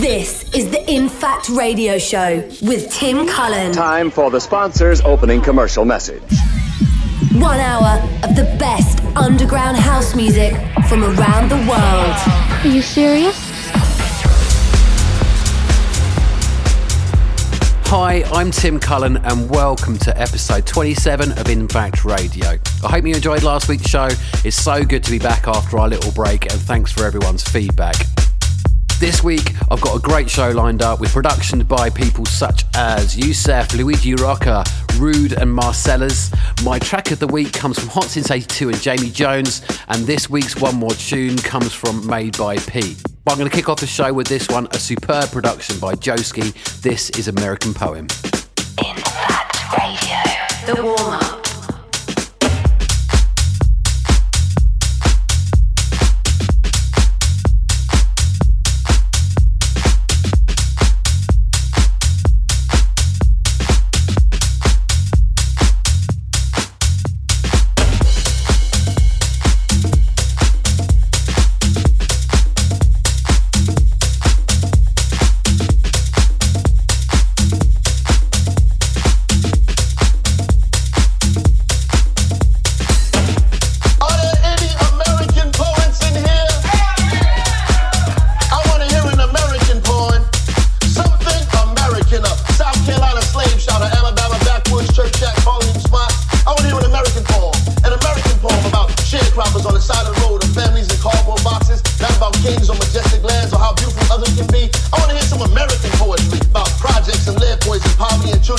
This is the InFact Radio Show with Tim Cullen. Time for the sponsor's opening commercial message. One hour of the best underground house music from around the world. Are you serious? Hi, I'm Tim Cullen, and welcome to episode 27 of InFact Radio. I hope you enjoyed last week's show. It's so good to be back after our little break, and thanks for everyone's feedback. This week, I've got a great show lined up with production by people such as Yousef, Luigi Rocca, Rude, and Marcellus. My track of the week comes from Hot Since 82 and Jamie Jones, and this week's One More Tune comes from Made by Pete. But I'm going to kick off the show with this one, a superb production by Joeski. This is American Poem. In Radio. The warm up.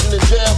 in the jail.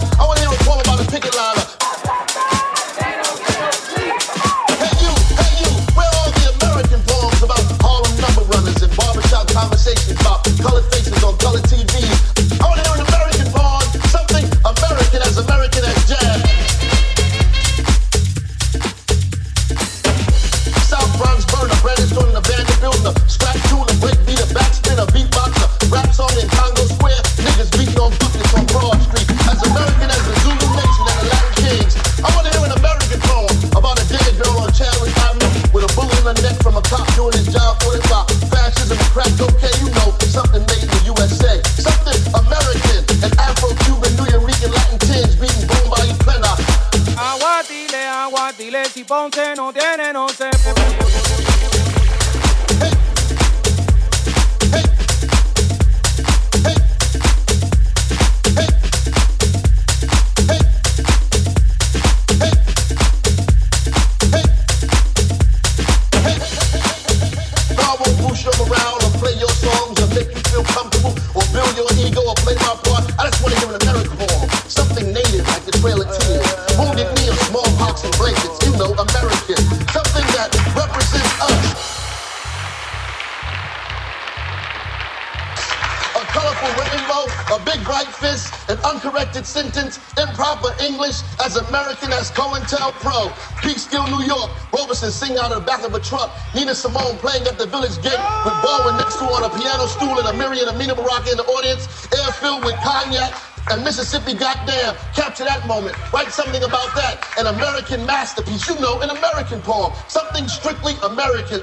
Sing out of the back of a truck. Nina Simone playing at the village gate with Baldwin next to her on a piano stool and Amiri and Amina Baraka in the audience. Air filled with cognac and Mississippi Goddamn. Capture that moment. Write something about that. An American masterpiece. You know, an American poem. Something strictly American.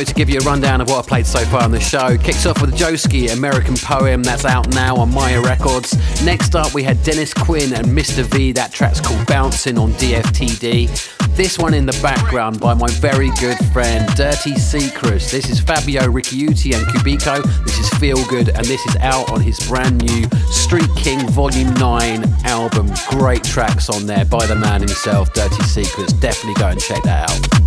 show to give you a rundown of what I've played so far on the show. Kicks off with Joeski, American Poem, that's out now on Maya Records. Next up, we had Dennis Quin and Mr. V, that track's called Bouncing on DFTD. This one in the background by my very good friend Dirty Secretz. This is Fabio Ricciuti and Qubiko. This is Feel Good, and this is out on his brand new Street King Volume 9 album. Great tracks on there by the man himself, Dirty Secretz. Definitely go and check that out.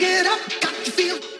Think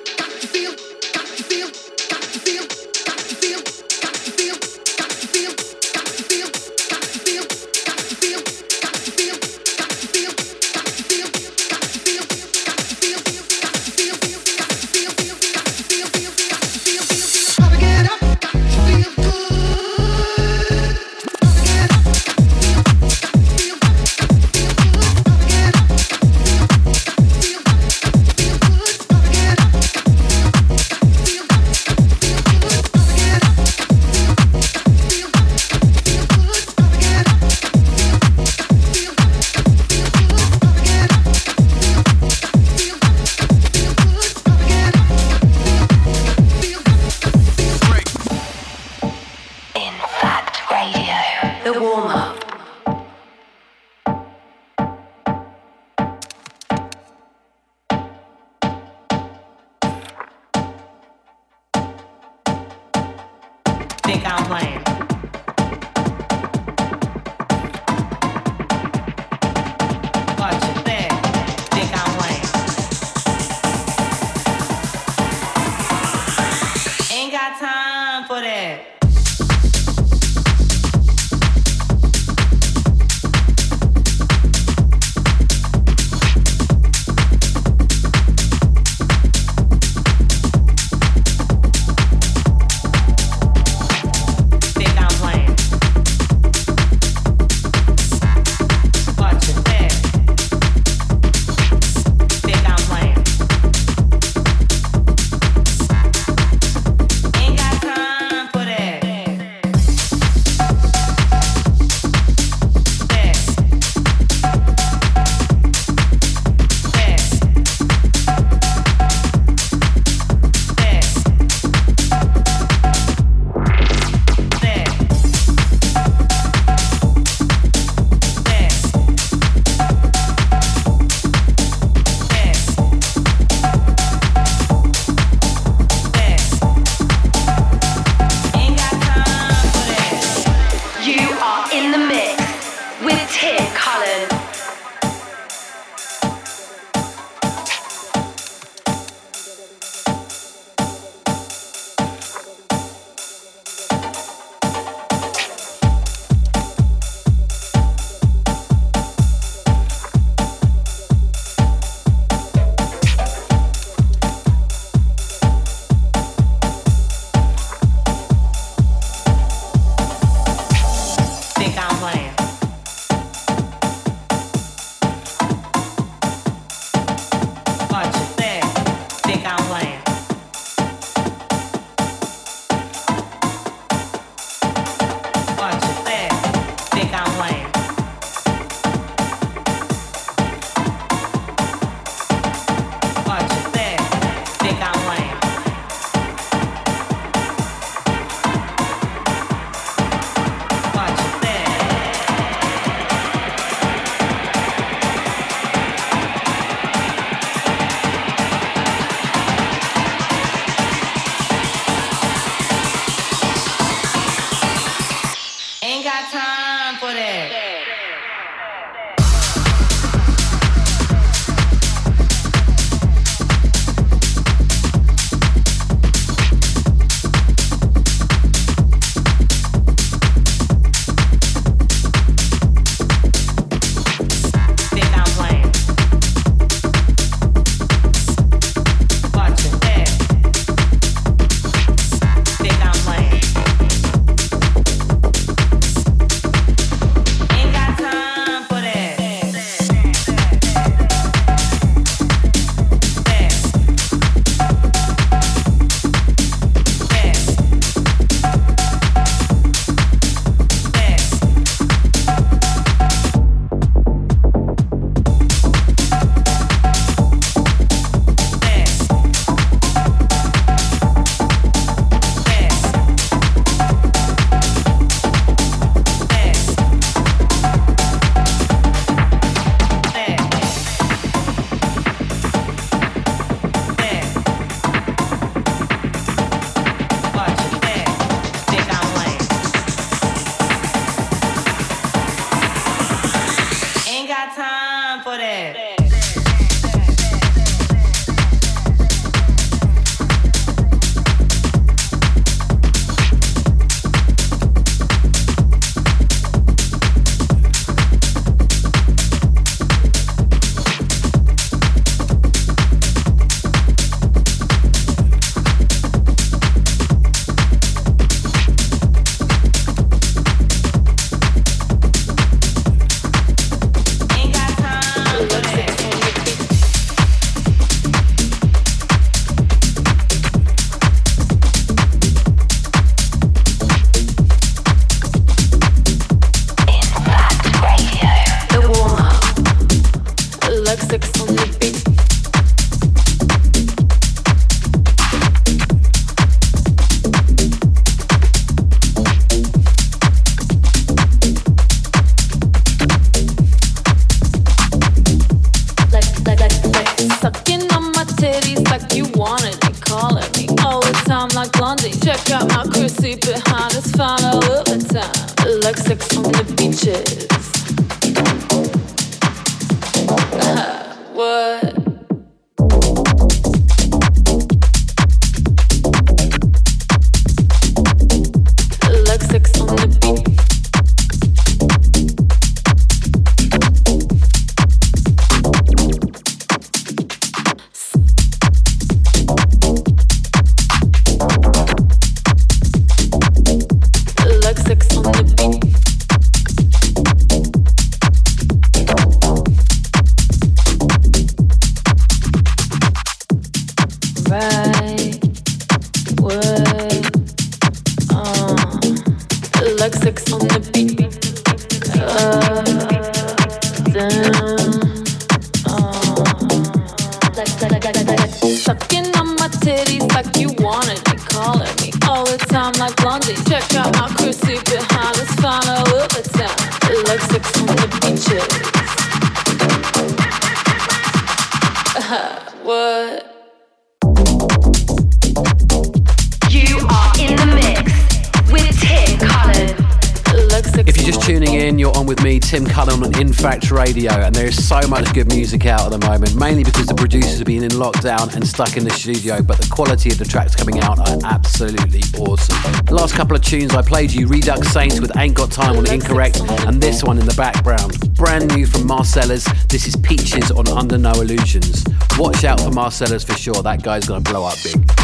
lockdown and stuck in the studio, but the quality of the tracks coming out are absolutely awesome. The last couple of tunes I played you Redux Saints with Ain't Got Time on Incorrect, and this one in the background. Brand new from Marcellus, this is Peaches on Under No Illusions. Watch out for Marcellus for sure, that guy's gonna blow up big.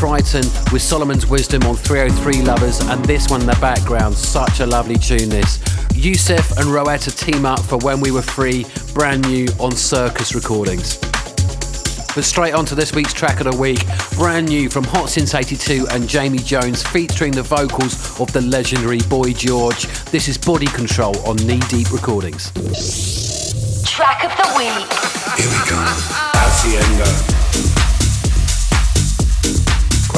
Crichton with Solomon's Wisdom on 303 Lovers, and this one in the background. Such a lovely tune, this. Yousef and Roetta team up for When We Were Free, brand new on Circus Recordings. But straight on to this week's track of the week, brand new from Hot Since 82 and Jamie Jones, featuring the vocals of the legendary Boy George. This is Body Control on Knee Deep Recordings. Track of the week. Here we go. Hacienda.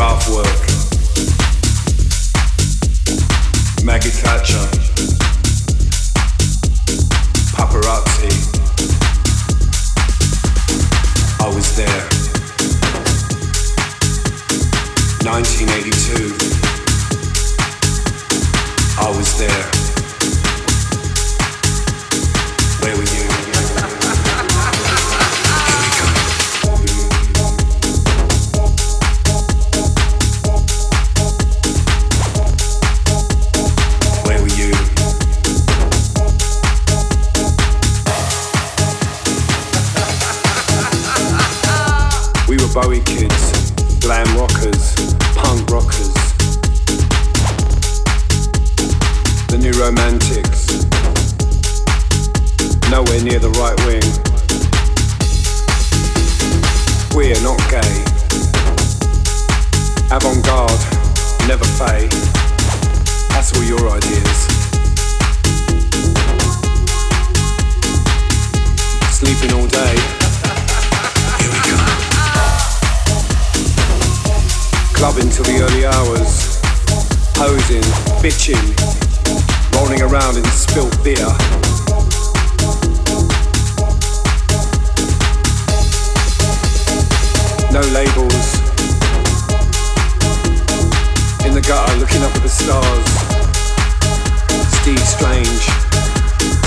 Kraftwerk. Maggie Thatcher. Romantics. Nowhere near the right wing. We're not gay. Avant garde, never fade. That's all your ideas. Sleeping all day. Here we go. Clubbing till the early hours. Posing, bitching, rolling around in spilt beer. No labels. In the gutter, looking up at the stars. Steve Strange,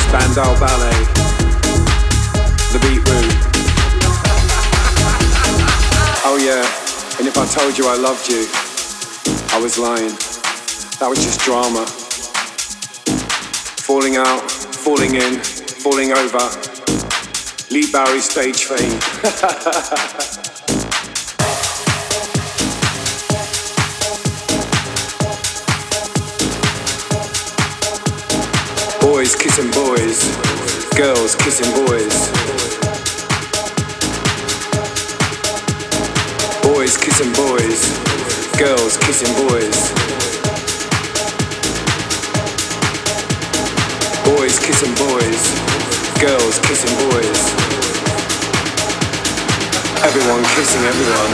Spandau Ballet, The Beat Room. Oh yeah, and if I told you I loved you, I was lying. That was just drama. Falling out, falling in, falling over. Lee Barry stage fame. Boys kissing boys, girls kissing boys. Boys kissing boys, girls kissing boys. Kissing boys, girls kissing boys. Everyone kissing everyone.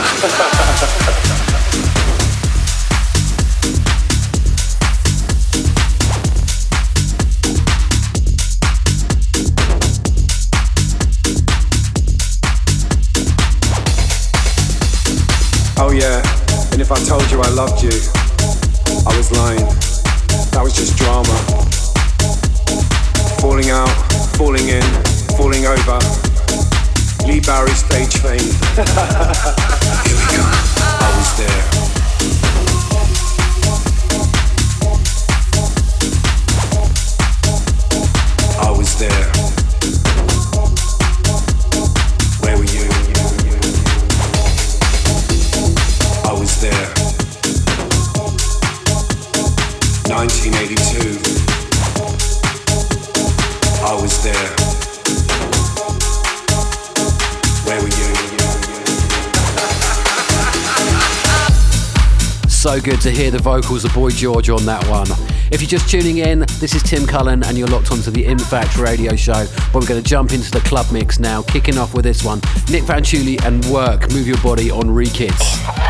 Oh yeah, and if I told you I loved you, I was lying. That was just drama. Falling out, falling in, falling over. Lee Barry stage fame. Here we go. I was there. So good to hear the vocals of Boy George on that one. If you're just tuning in, this is Tim Cullen and you're locked onto the InFact Radio Show. Where we're going to jump into the club mix now, kicking off with this one. Nick Fanciulli and Work, Move Your Body on Rekids.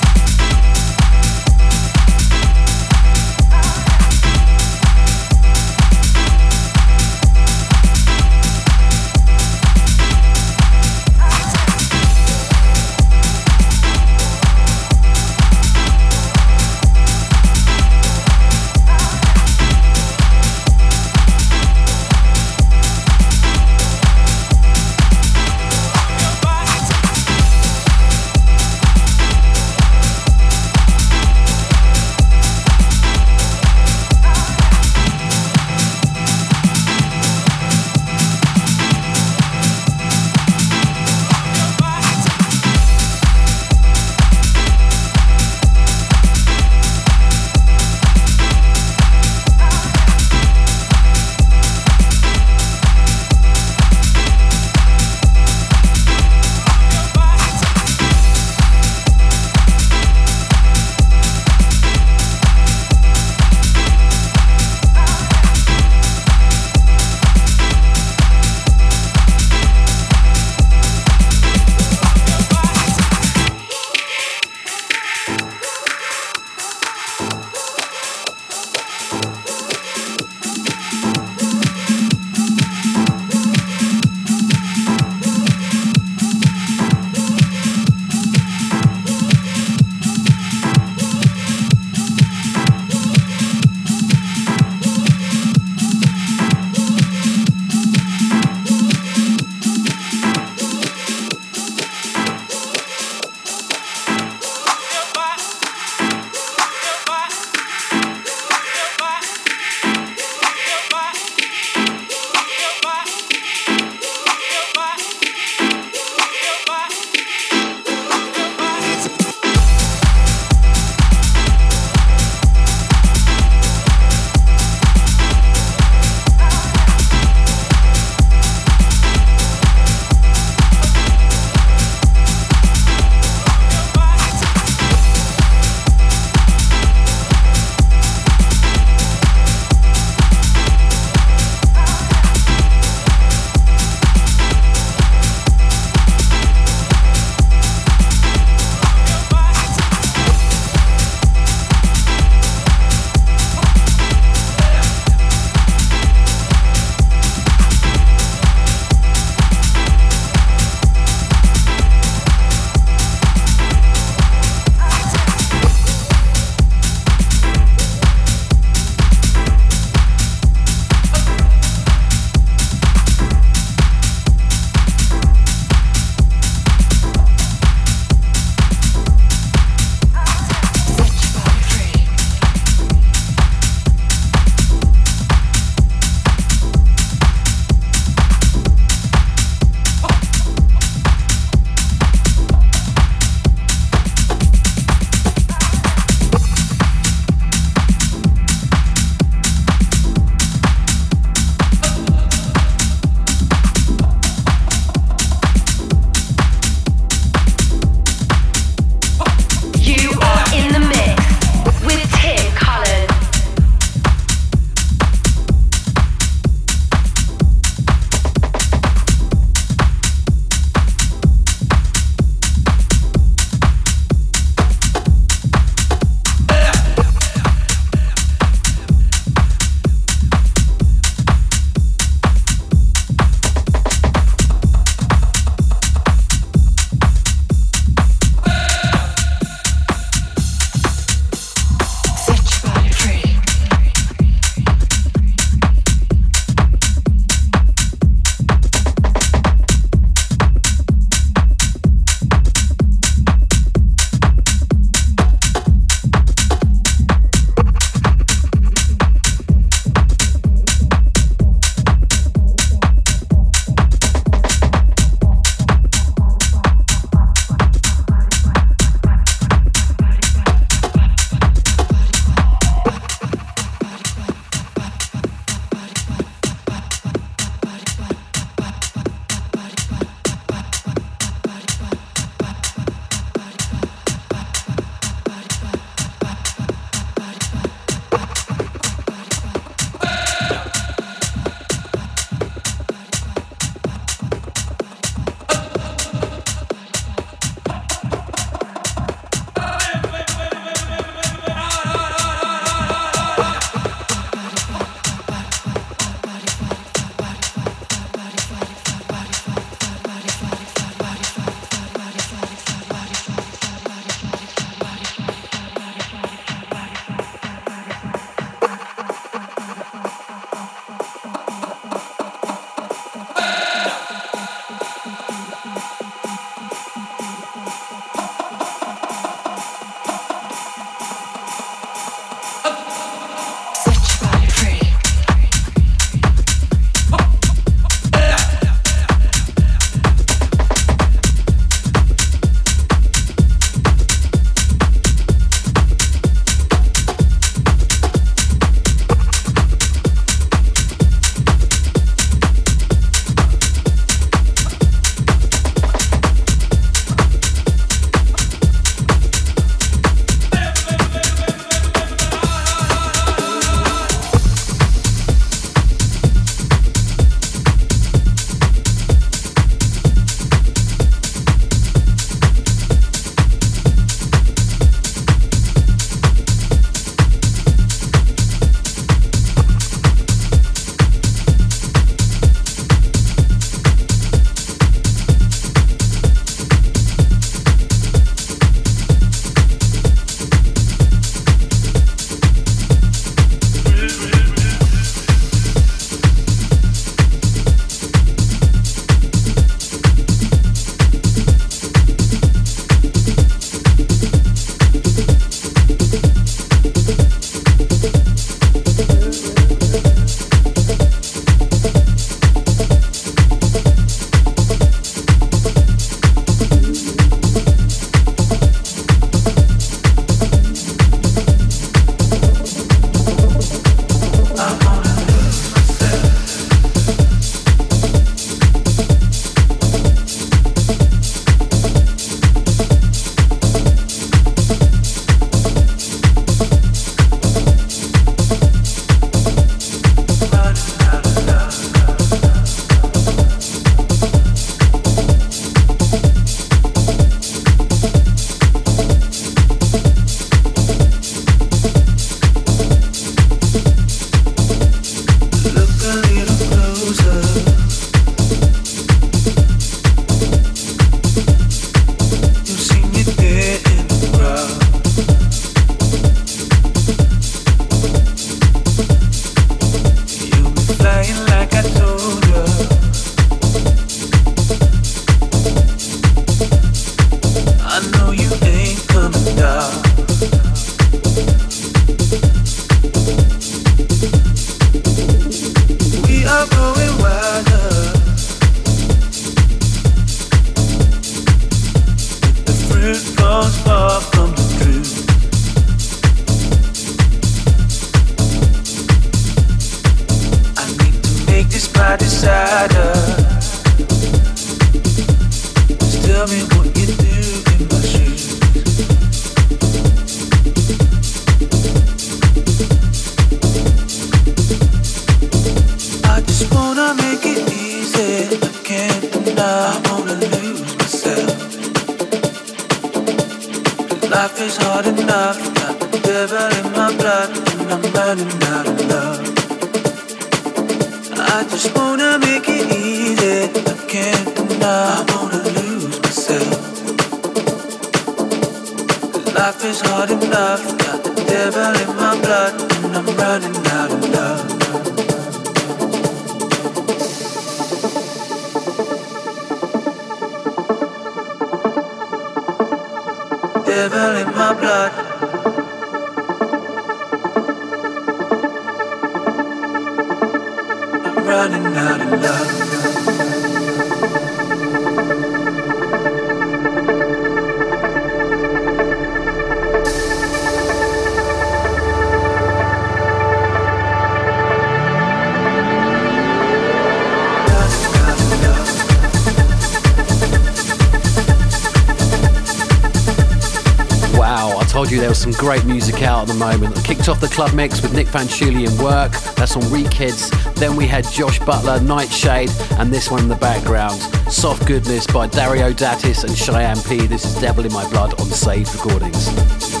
the moment. I kicked off the club mix with Nick Fanciulli in Work, that's on Rekids. Then we had Josh Butler, Nightshade, and this one in the background, Soft Goodness by Dario D'Attis and Cheyenne P. This is Devil in My Blood on Saved Recordings.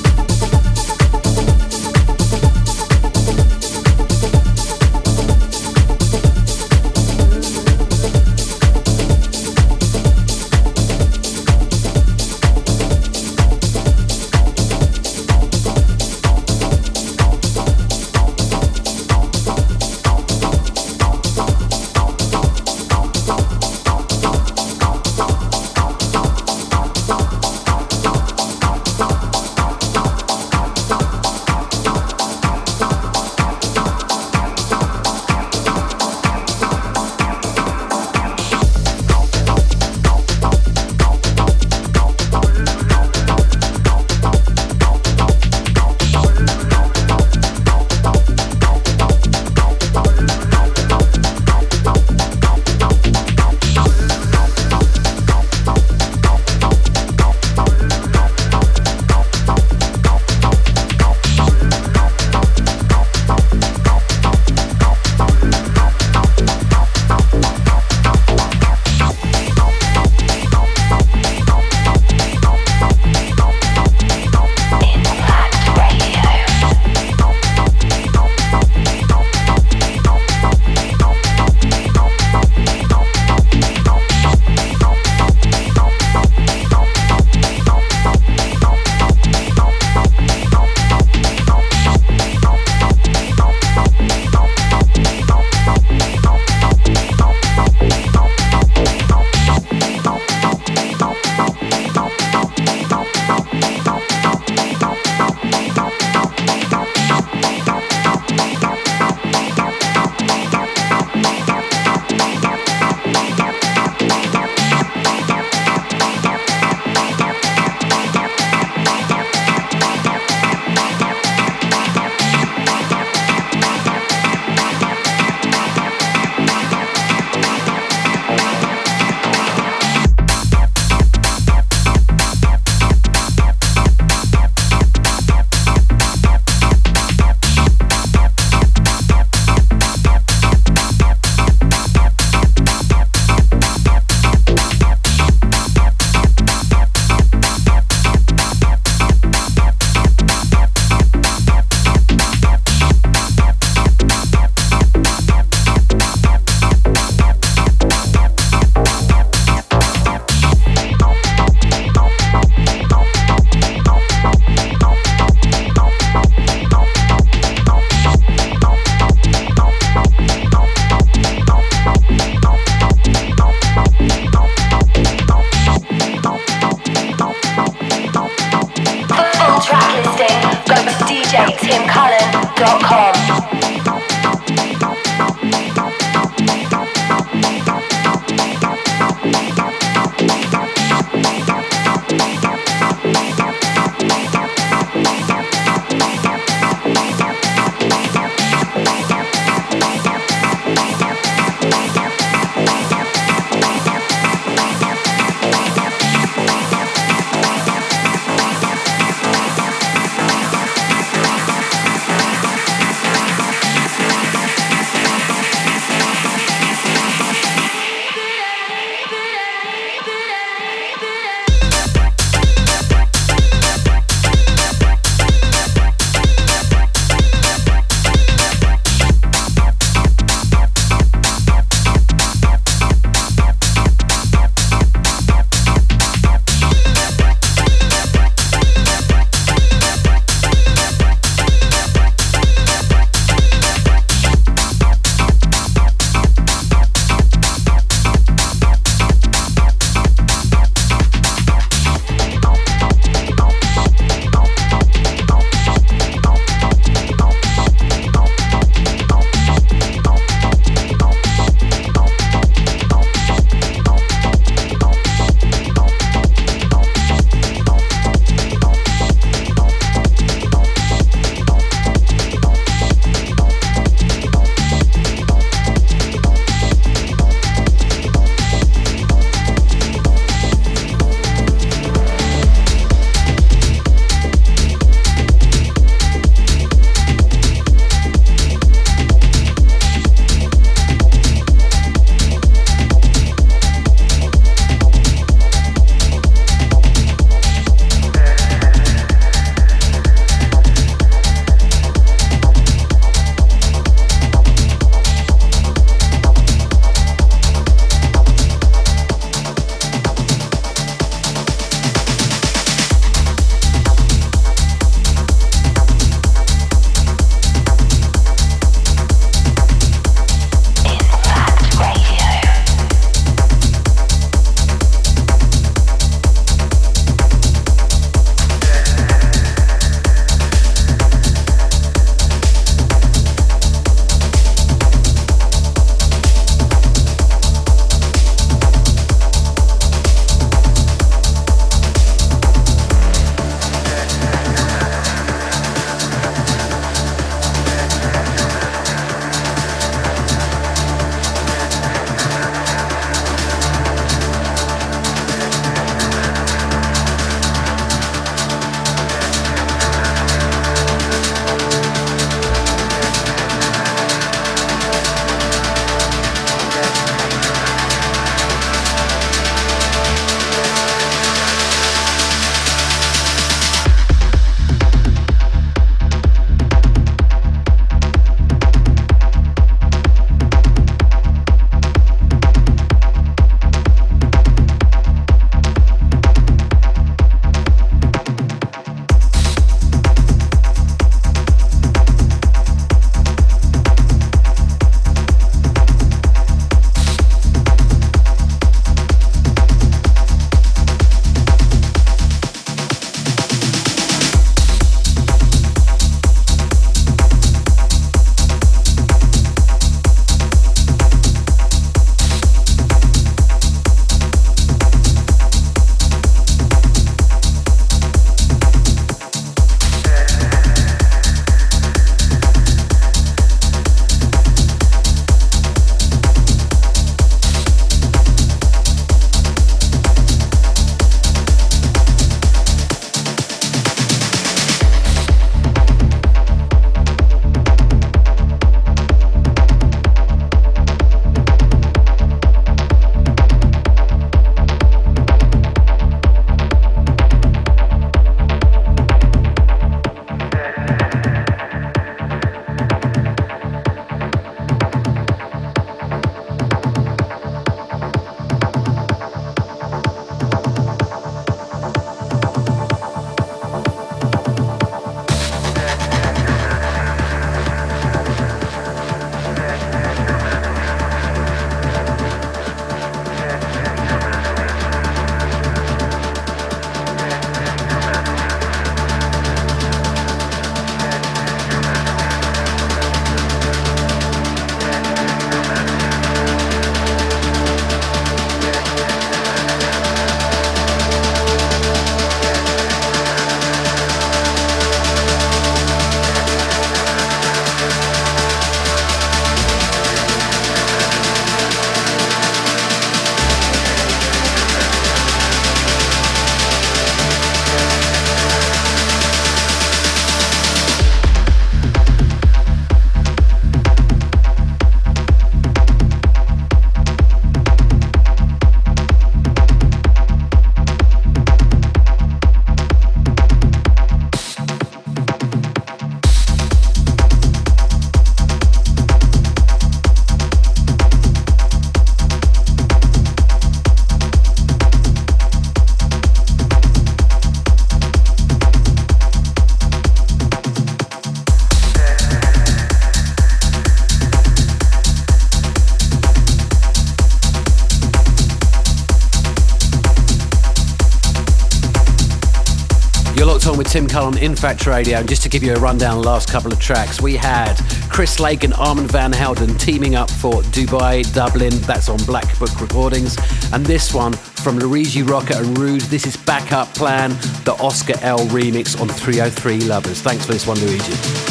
Tim Cullen InFact Radio, and just to give you a rundown, of the last couple of tracks, we had Chris Lake and Armand Van Helden teaming up for Dubai, Dublin. That's on Black Book Recordings, and this one from Luigi Rocca and Rude. This is Backup Plan, the Oscar L remix on 303 Lovers. Thanks for this one, Luigi.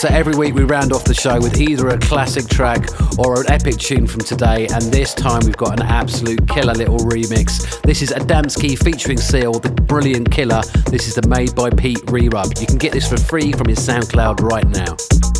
So every week we round off the show with either a classic track or an epic tune from today, and this time we've got an absolute killer little remix. This is Adamski featuring Seal, the brilliant killer. This is the Made by Pete re-rub. You can get this for free from his SoundCloud right now.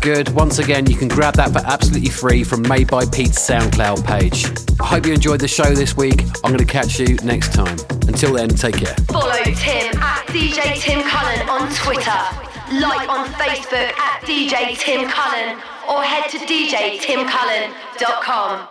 good? Once again, you can grab that for absolutely free from Made by Pete's SoundCloud page. I hope you enjoyed the show this week. I'm going to catch you next time. Until then, take care. Follow Tim at DJ Tim Cullen on Twitter. Like on Facebook at DJ Tim Cullen or head to djtimcullen.com.